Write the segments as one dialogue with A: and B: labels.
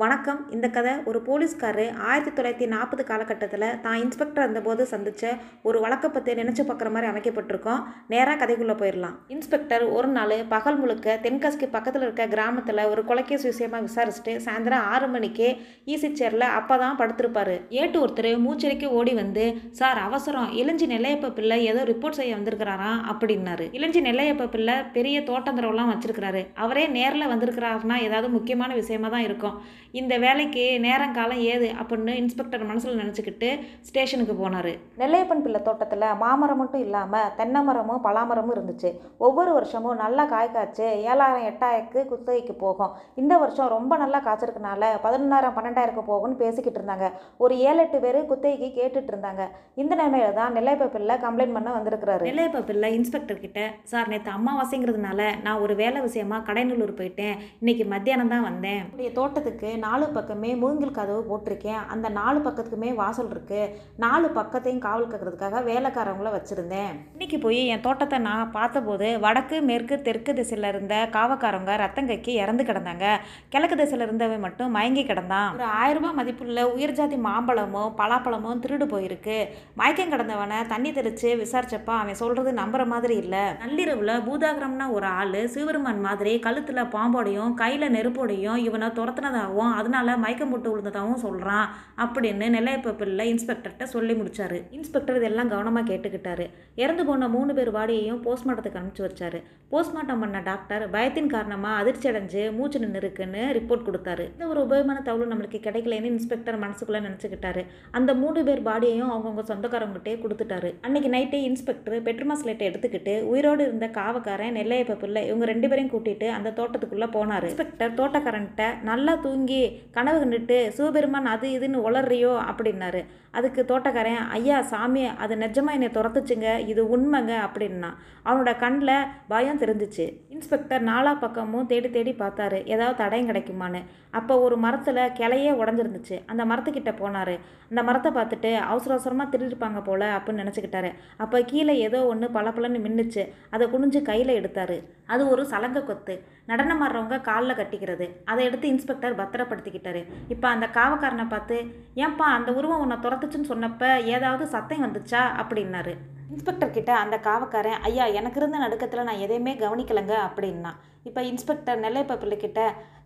A: வணக்கம். இந்த கதை ஒரு போலீஸ்காரர் ஆயிரத்தி தொள்ளாயிரத்தி நாற்பது காலகட்டத்தில் தான் இன்ஸ்பெக்டர் இருந்தபோது சந்தித்த ஒரு வழக்கை பற்றி நினச்சி பார்க்குற மாதிரி அமைக்கப்பட்டிருக்கோம். நேராக கதைக்குள்ளே போயிடலாம் இன்ஸ்பெக்டர் ஒரு நாள் பகல் முழுக்க தென்காசிக்கு பக்கத்தில் இருக்க கிராமத்தில் ஒரு கொலைக்கேஸ் விஷயமாக விசாரிச்சுட்டு சாயந்தரம் ஆறு மணிக்கே ஈசி சேரில் அப்போ தான் படுத்திருப்பார். ஏட்டு ஒருத்தர் மூச்சரிக்கை ஓடி வந்து சார் அவசரம். இளஞ்சி நெல்லையப்ப பிள்ளை ஏதோ ரிப்போர்ட் செய்ய வந்திருக்கிறாராம் அப்படின்னாரு. இளஞ்சி நெல்லையப்ப பிள்ளை பெரிய தோட்டந்தரவெல்லாம் வச்சிருக்கிறாரு. அவரே நேரில் வந்திருக்கிறாருன்னா ஏதாவது முக்கியமான விஷயமா தான் இருக்கும். இந்த வேலைக்கு நேரங்காலம் ஏது அப்படின்னு இன்ஸ்பெக்டர் மனசில் நினச்சிக்கிட்டு ஸ்டேஷனுக்கு போனார். நெல்லையப்பன் பிள்ளை தோட்டத்தில் மாமரம் மட்டும் இல்லாமல் தென்னை மரமும் பலாமரமும் இருந்துச்சு. ஒவ்வொரு வருஷமும் நல்லா காய் காய்ச்சி ஏழாயிரம் எட்டாயிரக்கு குத்தகைக்கு போகும். இந்த வருஷம் ரொம்ப நல்லா காய்ச்சிருக்கனால பதினொன்றாயிரம் பன்னெண்டாயிரக்கு போகும்னு பேசிக்கிட்டு இருந்தாங்க. ஒரு ஏழு எட்டு பேர் குத்தகைக்கு கேட்டுட்டு இருந்தாங்க. இந்த நிலைமையில தான் நெல்லையப்ப பிள்ளை கம்ப்ளைண்ட் பண்ண வந்திருக்கிறாரு. நெல்லையப்ப பிள்ளை இன்ஸ்பெக்டர் கிட்ட சார் நேற்று அம்மாவாசைங்கிறதுனால நான் ஒரு வேலை விஷயமா கடைநல்லூர் போயிட்டேன். இன்னைக்கு மத்தியானம் தான் வந்தேன். தோட்டத்துக்கு நாலு பக்கமே மூங்கில் கதவு போட்டிருக்கேன். அந்த நாலு பக்கத்துக்குமே வாசல் இருக்குது நாலு பக்கத்தையும் காவல் காக்கிறதுக்காக வேலைக்காரவங்கள வச்சுருந்தேன். இன்னைக்கு போய் என் தோட்டத்தை நான் பார்த்தபோது வடக்கு மேற்கு தெற்கு திசையில் இருந்த காவக்காரங்க ரத்தம் கைக்கு இறந்து கிடந்தாங்க. கிழக்கு திசையில் இருந்தவன் மட்டும் மயங்கி கிடந்தான். ஒரு ஆயிரம் ரூபாய் மதிப்புள்ள உயிர் ஜாதி மாம்பழமும் பலாப்பழமும் திருடு போயிருக்கு. மயக்கம் கிடந்தவனை தண்ணி தெளித்து விசாரிச்சப்போ அவன் சொல்கிறது நம்புற மாதிரி இல்லை. நள்ளிரவில் பூதாகரம்னா ஒரு ஆள் சிவருமன் மாதிரி கழுத்தில் பாம்போடையும் கையில் நெருப்போடையும் இவனை துரத்துனதாகவும் அதனால மயக்கம் போட்டு விழுந்ததாகவும் சொல்கிறான் அப்படின்னு நெல்லையப்ப பிள்ளை இன்ஸ்பெக்டர்கிட்ட சொல்லி முடிச்சாரு. இன்ஸ்பெக்டர் இதெல்லாம் கவனமாக கேட்டுக்கிட்டாரு. இறந்து போன மூணு பேர் வாடியையும் போஸ்ட்மார்ட்டத்துக்கு அனுப்பிச்சு வச்சாரு. போஸ்ட்மார்ட்டம் பண்ண டாக்டர் பயத்தின் காரணமாக அதிர்ச்சி அடைஞ்சு மூச்சு நின்று இருக்குன்னு ரிப்போர்ட் கொடுத்தாரு. இந்த ஒரு உபயோகமான தகவல் நம்மளுக்கு கிடைக்கலன்னு இன்ஸ்பெக்டர் மனசுக்குள்ளே நினச்சிக்கிட்டாரு. அந்த மூணு பேர் பாடியையும் அவங்கவுங்க சொந்தக்காரங்கிட்டே கொடுத்துட்டாரு. அன்னைக்கு நைட்டே இன்ஸ்பெக்டர் பெட்ரோமா ஸ்லேட்டை எடுத்துக்கிட்டு உயிரோடு இருந்த காவக்காரன் நெல்லையப்ப பிள்ளை இவங்க ரெண்டு பேரையும் கூட்டிட்டு அந்த தோட்டத்துக்குள்ளே போனார். இன்ஸ்பெக்டர் தோட்டக்காரன்ட்ட நல்லா தூங்கி கனவு கண்டுட்டு சிவபெருமான் அது இதுன்னு உளறியோ? அப்படின்னாரு. அதுக்கு தோட்டக்காரன் ஐயா சாமி அது நிஜமாக என்னை துரத்துச்சுங்க இது உண்மைங்க அப்படின்னா அவனோட கண்ணில் பயம் தெரிஞ்சிச்சு. இன்ஸ்பெக்டர் நாலா பக்கமும் தேடி தேடி பார்த்தாரு ஏதாவது தடயம் கிடைக்குமான்னு. அப்போ ஒரு மரத்தில் கிளையே உடஞ்சிருந்துச்சு. அந்த மரத்துக்கிட்ட போனார். அந்த மரத்தை பார்த்துட்டு அவசர அவசரமாக திருடிருப்பாங்க போல் அப்படின்னு நினச்சிக்கிட்டாரு. அப்போ கீழே ஏதோ ஒன்று பளபளன்னு மின்னுச்சு. அதை குனிஞ்சு கையில் எடுத்தார். அது ஒரு சலங்கை கொத்து. நடனம் ஆடுறவங்க காலில் கட்டிக்கிறது. அதை எடுத்து இன்ஸ்பெக்டர் பத்திரப்படுத்திக்கிட்டாரு இப்போ அந்த காவக்காரனை பார்த்து ஏன்பா அந்த உருவம் உன்னை துரத்துச்சுன்னு சொன்னப்ப ஏதாவது சத்தம் வந்துச்சா? அப்படின்னாரு. இன்ஸ்பெக்டர் கிட்ட அந்த காவக்காரன் ஐயா எனக்கு இருந்த நடுக்கத்தில் நான் எதையுமே கவனிக்கலைங்க அப்படின்னா இப்போ இன்ஸ்பெக்டர் நெல்லைப்ப பிள்ளைக்கிட்ட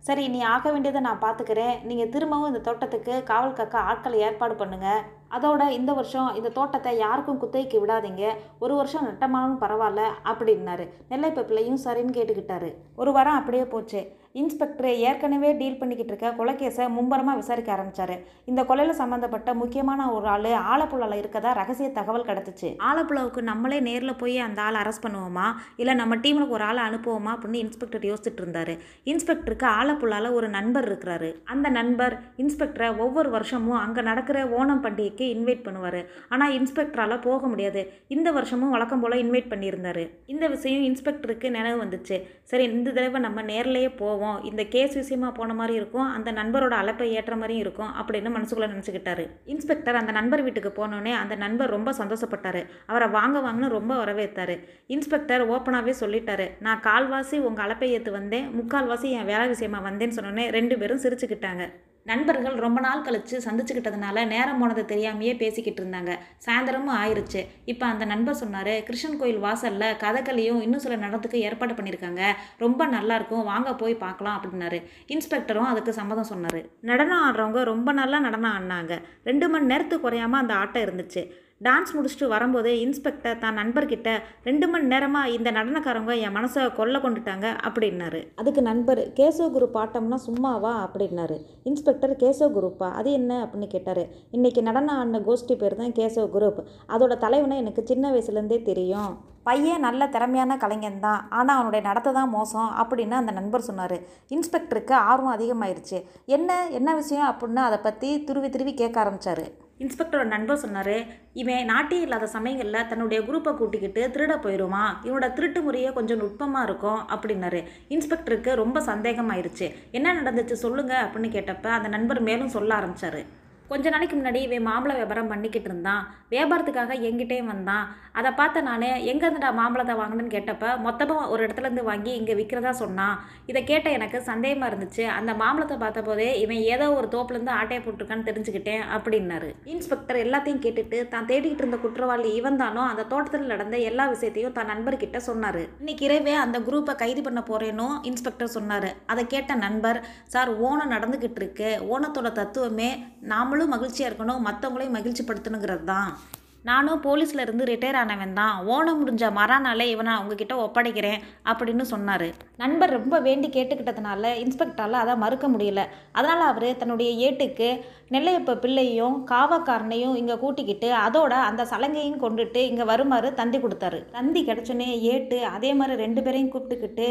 A: சரி நீ ஆக வேண்டியதை நான் பார்த்துக்கிறேன் நீங்கள் திரும்பவும் இந்த தோட்டத்துக்கு காவல் காக்க ஆட்களை ஏற்பாடு பண்ணுங்கள் அதோட இந்த வருஷம் இந்த தோட்டத்தை யாருக்கும் குத்தகைக்கு விடாதீங்க. ஒரு வருஷம் நட்டமானும் பரவாயில்ல அப்படின்னாரு. நெல்லைப்ப பிள்ளையும் சரின்னு கேட்டுக்கிட்டாரு. ஒரு வாரம் அப்படியே போச்சு. இன்ஸ்பெக்டர் ஏற்கனவே டீல் பண்ணிக்கிட்டு இருக்க கொலைக்கேஸை மும்பரமாக விசாரிக்க ஆரம்பித்தார் இந்த கொலையில் சம்மந்தப்பட்ட முக்கியமான ஒரு ஆள் ஆலப்புழாவில் இருக்கதா ரகசிய தகவல் கிடச்சிச்சு. ஆலப்புழாவுக்கு நம்மளே நேரில் போய் அந்த ஆளை அரெஸ்ட் பண்ணுவோமா? இல்லை நம்ம டீமில் ஒரு ஆளை அனுப்புவோமா? அப்படின்னு இன்ஸ்பெக்டர் யோசிச்சுட்டு இருந்தார். இன்ஸ்பெக்டருக்கு ஆலப்புழாவில் ஒரு நண்பர் இருக்கிறாரு. அந்த நண்பர் இன்ஸ்பெக்டரை ஒவ்வொரு வருஷமும் அங்கே நடக்கிற ஓணம் பண்டிகைக்கு இன்வைட் பண்ணுவார். ஆனால் இன்ஸ்பெக்டரால் போக முடியாது. இந்த வருஷமும் வழக்கம் போல் இன்வைட் பண்ணியிருந்தாரு. இந்த விஷயம் இன்ஸ்பெக்டருக்கு நினைவு வந்துச்சு. சரி இந்த தடவை நம்ம நேர்லேயே போவோம். இந்த கேஸ் விஷயமா போன மாதிரி இருக்கும். அந்த நண்பரோட அழைப்பை ஏற்ற மாதிரியும் இருக்கும் அப்படின்னு மனசுக்குள்ளே நினச்சிக்கிட்டாரு. இன்ஸ்பெக்டர் அந்த நண்பர் வீட்டுக்கு போனோடனே அந்த நண்பர் ரொம்ப சந்தோஷப்பட்டார். அவரை வாங்க வாங்கன்னு ரொம்ப வரவேற்றாரு. இன்ஸ்பெக்டர் ஓப்பனாகவே சொல்லிட்டாரு நான் கால்வாசி உங்கள் அலப்பை ஏற்று வந்தேன் முக்கால்வாசி என் வேலை விஷயமா வந்தேன்னு சொன்னோன்னே ரெண்டு பேரும் சிரிச்சுக்கிட்டாங்க. நண்பர்கள் ரொம்ப நாள் கழித்து சந்திச்சுக்கிட்டதுனால நேரம் போனது தெரியாமையே பேசிக்கிட்டு இருந்தாங்க. சாயந்தரமும் ஆயிடுச்சு இப்போ அந்த நண்பர் சொன்னார் கிருஷ்ணன் கோயில் வாசலில் கதகளியும் இன்னும் சில நடனத்துக்கு ஏற்பாடு பண்ணியிருக்காங்க ரொம்ப நல்லாயிருக்கும் வாங்க போய் பார்க்கலாம் அப்படின்னாரு. இன்ஸ்பெக்டரும் அதுக்கு சம்மதம் சொன்னார். நடனம் ஆடுறவங்க ரொம்ப நல்லா நடனம் ஆடினாங்க. ரெண்டு மணி நேரத்துக்கு குறையாமல் அந்த ஆட்டம் இருந்துச்சு. டான்ஸ் முடிச்சுட்டு வரும்போது இன்ஸ்பெக்டர் தான் நண்பர்கிட்ட ரெண்டு மணி நேரமாக இந்த நடனக்காரங்க என் மனசை கொல்ல கொண்டுட்டாங்க அப்படின்னாரு. அதுக்கு நண்பர் கேசவ குரூப் ஆட்டம்னா சும்மாவா? அப்படின்னாரு. இன்ஸ்பெக்டர் கேசவ குரூப்பா அது என்ன? அப்படின்னு கேட்டார். இன்னைக்கு நடனம் ஆடின கோஷ்டி பேர் தான் கேசவ குரூப் அதோட தலைவனை எனக்கு சின்ன வயசுலேருந்தே தெரியும். பையன் நல்ல திறமையான கலைஞன் தான். ஆனால் அவனுடைய நடத்தை தான் மோசம் அப்படின்னு அந்த நண்பர் சொன்னார். இன்ஸ்பெக்டருக்கு ஆர்வம் அதிகமாயிருச்சு. என்ன என்ன விஷயம்? அப்படின்னு அதை பற்றி துருவி திருவி கேட்க ஆரம்பித்தார் இன்ஸ்பெக்டரோட நண்பர் சொன்னார் இவன் நாட்டியம் இல்லாத சமயங்களில் தன்னுடைய குரூப்பை கூட்டிக்கிட்டு திருட போயிடுவான் இவனோட திருட்டு முறையே கொஞ்சம் நுட்பமாக இருக்கும் அப்படின்னாரு. இன்ஸ்பெக்டருக்கு ரொம்ப சந்தேகமாயிருச்சு. என்ன நடந்துச்சு? சொல்லுங்கள் அப்படின்னு கேட்டப்ப அந்த நண்பர் மேலும் சொல்ல ஆரம்பித்தார் கொஞ்ச நாளைக்கு முன்னாடி இவன் மாம்பழ வியாபாரம் பண்ணிக்கிட்டு இருந்தான். வியாபாரத்துக்காக எங்கிட்டேயும் வந்தான். அதை பார்த்த நான் எங்கேருந்துடா மாம்பழத்தை வாங்கினேன்னு கேட்டப்ப மொத்தமாக ஒரு இடத்துலேருந்து வாங்கி இங்கே விற்கிறதா சொன்னான். இதை கேட்ட எனக்கு சந்தேகமாக இருந்துச்சு. அந்த மாம்பழத்தை பார்த்தபோதே இவன் ஏதோ ஒரு தோப்புலேருந்து ஆட்டையை போட்டிருக்கான்னு தெரிஞ்சுக்கிட்டேன் அப்படின்னாரு. இன்ஸ்பெக்டர் எல்லாத்தையும் கேட்டுட்டு தான் தேடிக்கிட்டு இருந்த குற்றவாளி இவன் தானோ அந்த தோட்டத்தில் நடந்த எல்லா விஷயத்தையும் தன் நண்பர்கிட்ட சொன்னார். இன்னைக்கு இரவே அந்த குரூப்பை கைது பண்ண போறேனோ இன்ஸ்பெக்டர் சொன்னார். அதை கேட்ட நண்பர் சார் ஓணம் நடந்துக்கிட்டு இருக்கு. ஓணத்தோட தத்துவமே நாமளும் மகிழ்ச்சியாக இருக்கணும் மற்றவங்களையும் மகிழ்ச்சிப்படுத்தணுங்கிறது தான் நானும் போலீஸில் இருந்து ரிட்டையர் ஆனவன் தான் ஓணம் முடிஞ்ச மறானாலே இவனை உங்ககிட்ட ஒப்படைக்கிறேன் அப்படின்னு சொன்னார். நண்பர் ரொம்ப வேண்டி கேட்டுக்கிட்டதுனால இன்ஸ்பெக்டரால் அதை மறுக்க முடியல. அதனால் அவர் தன்னுடைய ஏட்டுக்கு நெல்லையப்ப பிள்ளையும் காவக்காரனையும் இங்கே கூட்டிக்கிட்டு அதோட அந்த சலங்கையும் கொண்டுட்டு இங்கே வருமாறு தந்தி கொடுத்தாரு. தந்தி கிடச்சோன்னே ஏட்டு அதே மாதிரி ரெண்டு பேரையும் கூப்பிட்டுக்கிட்டு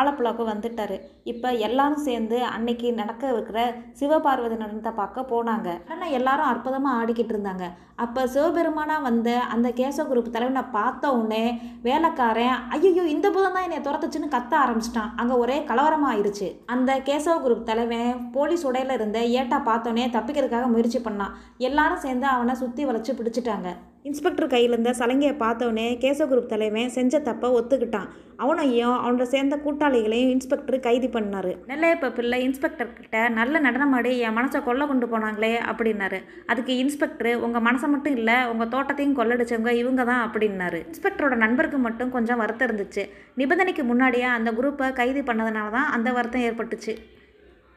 A: ஆலப்புழாக்கு வந்துட்டார். இப்போ எல்லாரும் சேர்ந்து அன்னைக்கு நடக்க இருக்கிற சிவபார்வதி நடனத்தை பார்க்க போனாங்க. ஆனால் எல்லாரும் அற்புதமாக ஆடிக்கிட்டு இருந்தாங்க. அப்போ சிவபெருமானாக வந்த அந்த கேசவ குரூப் தலைவனை பார்த்த உடனே வேலைக்காரன் ஐயோ இந்த புதம் தான் என்னை துரத்துச்சுன்னு கத்த ஆரம்பிச்சிட்டான். அங்கே ஒரே கலவரமாக ஆயிடுச்சு அந்த கேசவ குரூப் தலைவன் போலீஸ் உடையில இருந்த ஏட்டா பார்த்தோன்னே தப்பிக்கிறதுக்காக முயற்சி பண்ணான். எல்லாரும் சேர்ந்து அவனை சுற்றி வளைச்சு பிடிச்சிட்டாங்க. இன்ஸ்பெக்டர் கையில் இருந்த சலங்கையை பார்த்தோன்னே கேசவ குரூப் தலைவன் செஞ்ச தப்பை ஒத்துக்கிட்டான். அவனையும் அவனோட சேர்ந்த கூட்டாளிகளையும் இன்ஸ்பெக்டர் கைது பண்ணார். நெல்லையப்ப பிள்ளை இன்ஸ்பெக்டர் கிட்ட நல்ல நடனமாடி என் மனசை கொல்ல கொண்டு போனாங்களே அப்படின்னாரு. அதுக்கு இன்ஸ்பெக்டர் உங்கள் மனசை மட்டும் இல்லை உங்கள் தோட்டத்தையும் கொள்ளடிச்சவங்க இவங்க தான் அப்படின்னாரு. இன்ஸ்பெக்டரோட நண்பருக்கு மட்டும் கொஞ்சம் வருத்தம் இருந்துச்சு. நிபந்தனைக்கு முன்னாடியே அந்த குரூப்பை கைது பண்ணதுனால தான் அந்த வருத்தம் ஏற்பட்டுச்சு.